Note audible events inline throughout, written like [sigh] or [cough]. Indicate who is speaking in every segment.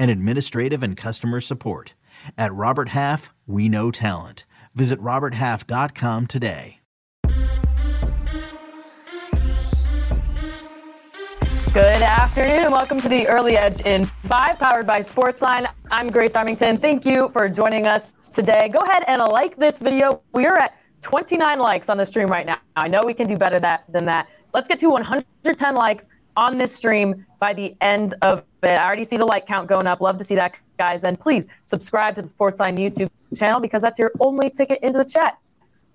Speaker 1: and administrative and customer support. At Robert Half, we know talent. Visit RobertHalf.com today.
Speaker 2: Good afternoon welcome to the Early Edge in 5, powered by Sportsline. I'm Grace Remington. Thank you for joining us today. Go ahead and like this video. We are at 29 likes on the stream right now. I know we can do better that, than that. Let's get to 110 likes on this stream by the end of it. I already see the like count going up. Love to see that, guys. And please subscribe to the Sportsline YouTube channel because that's your only ticket into the chat.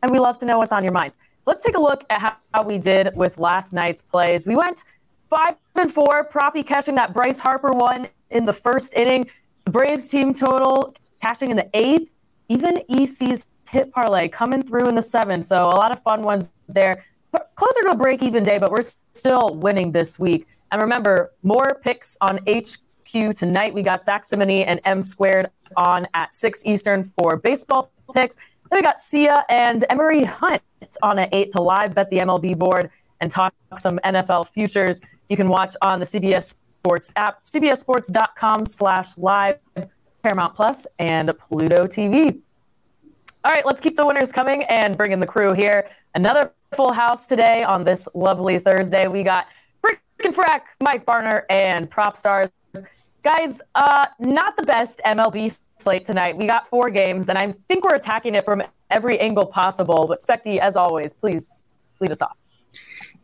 Speaker 2: And we love to know what's on your mind. Let's take a look at how, how we did with last night's plays. We went five and four, Proppy catching that Bryce Harper one in the first inning. The Braves team total cashing in the eighth. Even EC's hit parlay coming through in the seventh. So a lot of fun ones there closer to a break even day, but we're still winning this week. And remember, more picks on HQ tonight. We got Cimini and M squared on at 6 Eastern for baseball picks. Then we got Sia and Emory Hunt on at 8 to live bet the MLB board and talk some NFL futures. You can watch on the CBS Sports app, cbssports.com slash live, Paramount Plus, and Pluto TV. All right, let's keep the winners coming and bring in the crew here. Another full house today on this lovely Thursday. We got Frick and Frack, Mike Barner, and PropStarz. Guys, uh, not the best MLB slate tonight. We got four games, and I think we're attacking it from every angle possible. But Specty, as always, please lead us off.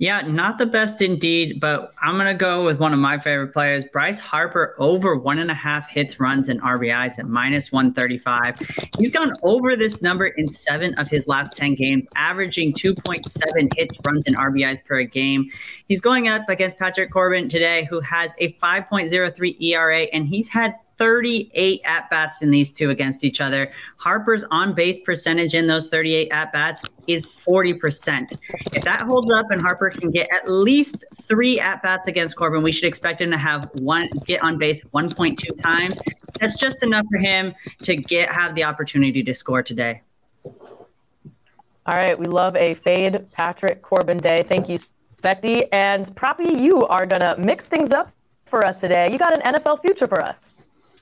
Speaker 3: Yeah, not the best indeed, but I'm going to go with one of my favorite players, Bryce Harper, over one and a half hits, runs, and RBIs at minus 135. He's gone over this number in seven of his last 10 games, averaging 2.7 hits, runs, and RBIs per game. He's going up against Patrick Corbin today, who has a 5.03 ERA, and he's had 38 at bats in these two against each other. Harper's on base percentage in those 38 at bats is 40%. If that holds up and Harper can get at least three at bats against Corbin, we should expect him to have one get on base 1.2 times. That's just enough for him to get have the opportunity to score today.
Speaker 2: All right, we love a fade Patrick Corbin day. Thank you, Specty. And Proppy, you are going to mix things up for us today. You got an NFL future for us.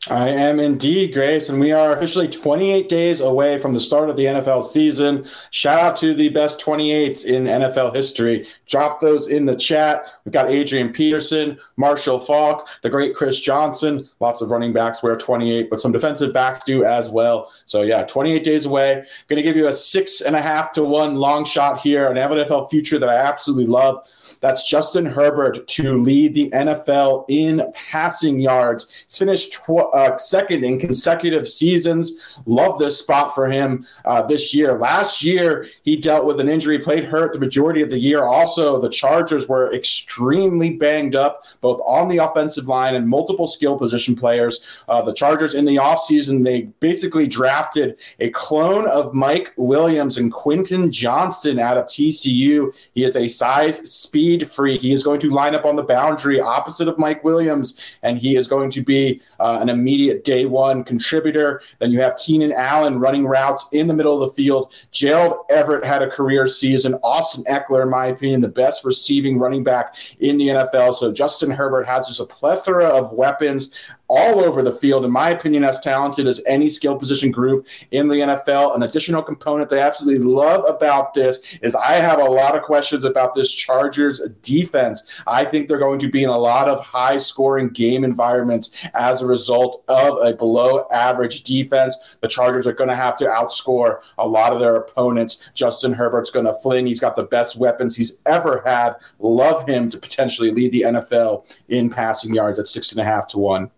Speaker 4: I am indeed, Grace, and we are officially 28 days away from the start of the NFL season. Shout out to the best 28s in NFL history. Drop those in the chat. We've got Adrian Peterson, Marshall Faulk, the great Chris Johnson. Lots of running backs wear 28, but some defensive backs do as well. So, yeah, 28 days away. Going to give you a six and a half to one long shot here, an NFL future that I absolutely love. That's Justin Herbert to lead the NFL in passing yards. He's finished tw- uh, second in consecutive seasons. Love this spot for him uh, this year. Last year, he dealt with an injury, played hurt the majority of the year. Also, the Chargers were extremely banged up, both on the offensive line and multiple skill position players. Uh, the Chargers in the offseason, they basically drafted a clone of Mike Williams and Quentin Johnston out of TCU. He is a size, speed, freak. He is going to line up on the boundary opposite of Mike Williams, and he is going to be uh, an immediate day one contributor. Then you have Keenan Allen running routes in the middle of the field. Gerald Everett had a career season. Austin Ekeler, in my opinion, the best receiving running back in the NFL. So Justin Herbert has just a plethora of weapons all over the field, in my opinion, as talented as any skill position group in the NFL. An additional component they absolutely love about this is I have a lot of questions about this Chargers defense. I think they're going to be in a lot of high scoring game environments as a result result of a below average defense. The Chargers are going to have to outscore a lot of their opponents. Justin Herbert's going to fling. He's got the best weapons he's ever had. Love him to potentially lead the NFL in passing yards at six and a half to one.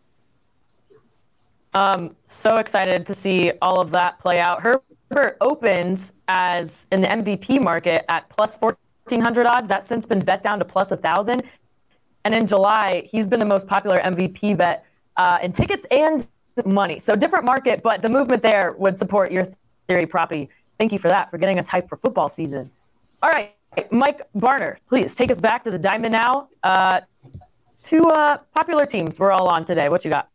Speaker 2: Um, so excited to see all of that play out. Herbert opens as the MVP market at plus 1400 odds. That's since been bet down to plus 1000. And in July, he's been the most popular MVP bet uh, in tickets and money. So different market, but the movement there would support your theory Proppy. Thank you for that, for getting us hyped for football season. All right, Mike Barner, please take us back to the diamond now. Uh, two uh, popular teams we're all on today. What you got?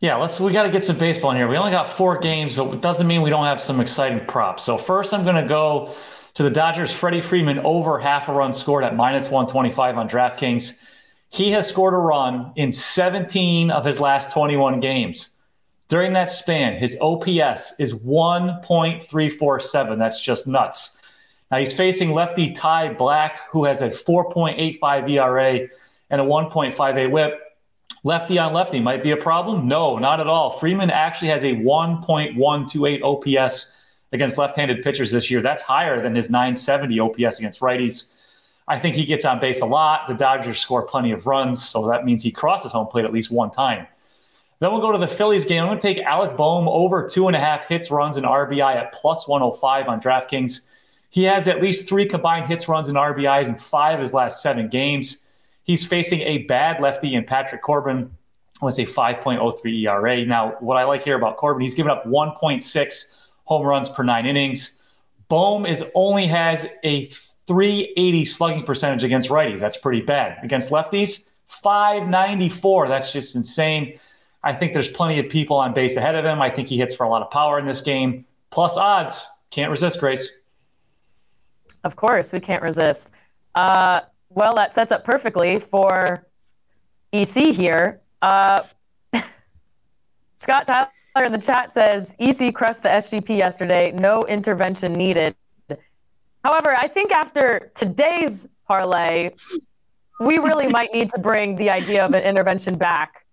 Speaker 5: Yeah, let's. We got to get some baseball in here. We only got four games, but it doesn't mean we don't have some exciting props. So first, I'm going to go to the Dodgers. Freddie Freeman over half a run scored at minus 125 on DraftKings. He has scored a run in 17 of his last 21 games. During that span, his OPS is 1.347. That's just nuts. Now he's facing lefty Ty Blach, who has a 4.85 ERA and a 1.58 WHIP. Lefty on lefty might be a problem. No, not at all. Freeman actually has a 1.128 OPS against left-handed pitchers this year. That's higher than his 970 OPS against righties. I think he gets on base a lot. The Dodgers score plenty of runs, so that means he crosses home plate at least one time. Then we'll go to the Phillies game. I'm going to take Alec Bohm over two and a half hits, runs, and RBI at plus 105 on DraftKings. He has at least three combined hits, runs, and RBIs in five of his last seven games. He's facing a bad lefty in Patrick Corbin with oh a 5.03 ERA. Now, what I like here about Corbin, he's given up 1.6 home runs per nine innings. Bohm is only has a 380 slugging percentage against righties. That's pretty bad. Against lefties, 594. That's just insane. I think there's plenty of people on base ahead of him. I think he hits for a lot of power in this game. Plus odds. Can't resist, Grace.
Speaker 2: Of course, we can't resist. Uh, well, that sets up perfectly for EC here. Uh, [laughs] Scott Tyler in the chat says EC crushed the SGP yesterday. No intervention needed. However, I think after today's parlay, we really might need to bring the idea of an intervention back.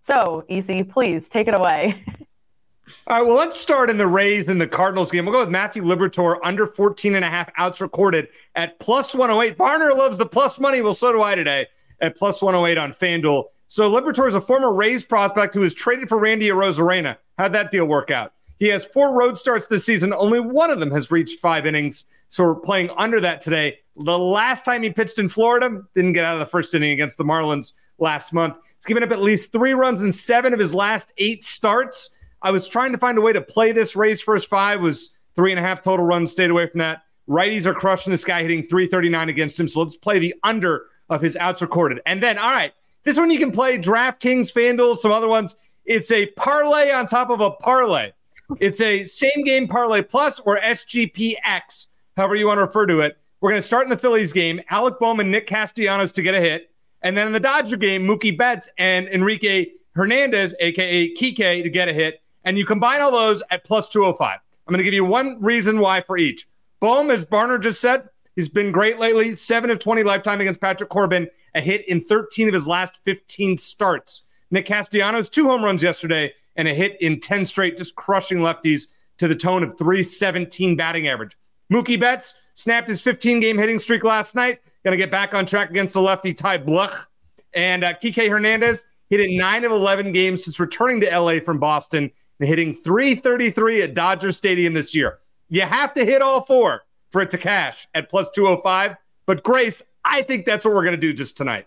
Speaker 2: So, EC, please take it away. [laughs]
Speaker 6: All right, well, let's start in the Rays and the Cardinals game. We'll go with Matthew Liberatore under 14 and a half outs recorded at plus 108. Barner loves the plus money. Well, so do I today at plus 108 on FanDuel. So Liberatore is a former Rays prospect who was traded for Randy Arozarena. How'd that deal work out? He has four road starts this season. Only one of them has reached five innings. So we're playing under that today. The last time he pitched in Florida, didn't get out of the first inning against the Marlins last month. He's given up at least three runs in seven of his last eight starts. I was trying to find a way to play this Rays first five, was three and a half total runs, stayed away from that. Righties are crushing this guy, hitting 339 against him. So let's play the under of his outs recorded. And then, all right, this one you can play DraftKings, FanDuel, some other ones. It's a parlay on top of a parlay. It's a same game parlay plus or SGPX, however you want to refer to it. We're going to start in the Phillies game. Alec Bohm, and Nick Castellanos to get a hit. And then in the Dodger game, Mookie Betts and Enrique Hernandez, aka Kike, to get a hit. And you combine all those at plus 205. I'm going to give you one reason why for each. Bohm, as Barner just said, he's been great lately. Seven of 20 lifetime against Patrick Corbin, a hit in 13 of his last 15 starts. Nick Castellanos, two home runs yesterday and a hit in 10 straight, just crushing lefties to the tone of 317 batting average. Mookie Betts snapped his 15 game hitting streak last night. Going to get back on track against the lefty Ty Blach. And uh, Kike Hernandez hit in nine of 11 games since returning to LA from Boston and hitting 333 at Dodger Stadium this year. You have to hit all four for it to cash at plus 205. But Grace, I think that's what we're going to do just tonight.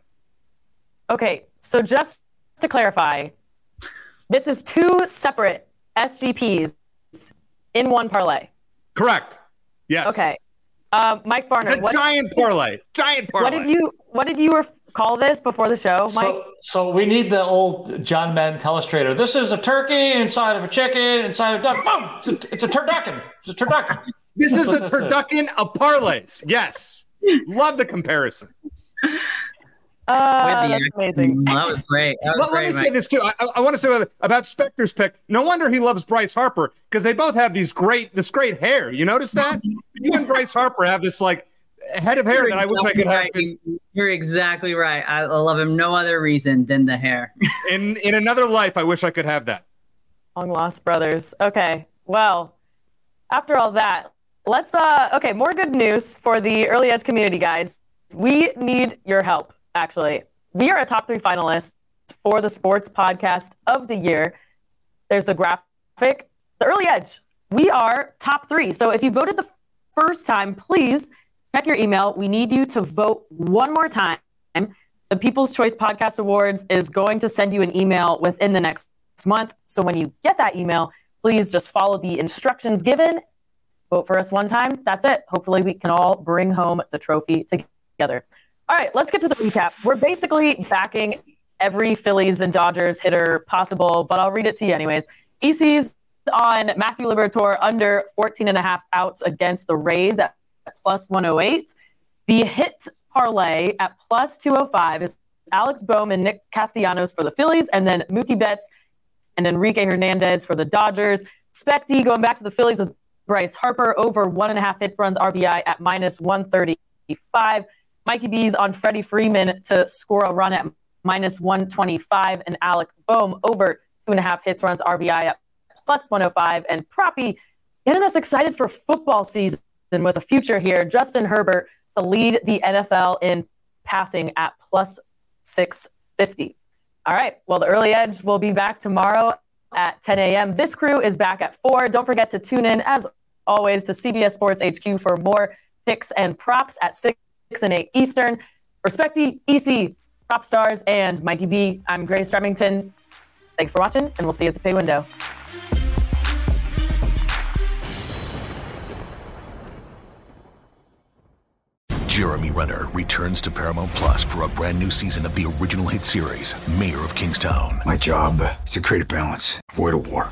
Speaker 2: Okay. So just to clarify, this is two separate SGPs in one parlay.
Speaker 6: Correct. Yes.
Speaker 2: Okay. Um, Mike Barner,
Speaker 6: it's a what, giant parlay. Giant parlay.
Speaker 2: What did you What did you ref- call this before the show, Mike?
Speaker 5: So, so we need the old John Madden telestrator. This is a turkey inside of a chicken inside of a duck. Boom! It's a, it's a turducken. It's a turducken.
Speaker 6: This is the turducken of parlays. Yes. Love the comparison.
Speaker 2: Uh, that's amazing.
Speaker 3: that was great. That was
Speaker 6: let,
Speaker 3: great,
Speaker 6: let me
Speaker 3: Mike.
Speaker 6: say this too. I, I want to say about Spector's pick. No wonder he loves Bryce Harper because they both have these great, this great hair. You notice that? [laughs] you and Bryce Harper have this like head of hair that I wish I could have. In,
Speaker 3: You're exactly right. I love him no other reason than the hair. [laughs]
Speaker 6: in in another life, I wish I could have that.
Speaker 2: Long lost brothers. Okay. Well, after all that, let's uh okay, more good news for the early edge community, guys. We need your help, actually. We are a top three finalist for the sports podcast of the year. There's the graphic, the early edge. We are top three. So if you voted the first time, please check your email. We need you to vote one more time. The People's Choice Podcast Awards is going to send you an email within the next month. So when you get that email, please just follow the instructions given. Vote for us one time. That's it. Hopefully, we can all bring home the trophy together. All right, let's get to the recap. We're basically backing every Phillies and Dodgers hitter possible, but I'll read it to you anyways. EC's on Matthew Liberatore under 14 and a half outs against the Rays at plus 108. The hit parlay at plus 205 is Alex Bohm and Nick Castellanos for the Phillies, and then Mookie Betts and Enrique Hernandez for the Dodgers. Specty going back to the Phillies with Bryce Harper over one and a half hits runs RBI at minus 135. Mikey B's on Freddie Freeman to score a run at minus 125, and Alec Bohm over two and a half hits runs RBI at plus 105. And Proppy getting us excited for football season with a future here. Justin Herbert to lead the NFL in passing at plus 650. All right. Well, the early edge will be back tomorrow at 10 a.m. This crew is back at 4. Don't forget to tune in, as always, to CBS Sports HQ for more picks and props at 6 and 8 Eastern. Respecty, EC, PropStarz, and Mikey B. I'm Grace Remington. Thanks for watching, and we'll see you at the pay window.
Speaker 7: Jeremy Renner returns to Paramount Plus for a brand new season of the original hit series, Mayor of Kingstown.
Speaker 8: My job is to create a balance, avoid a war.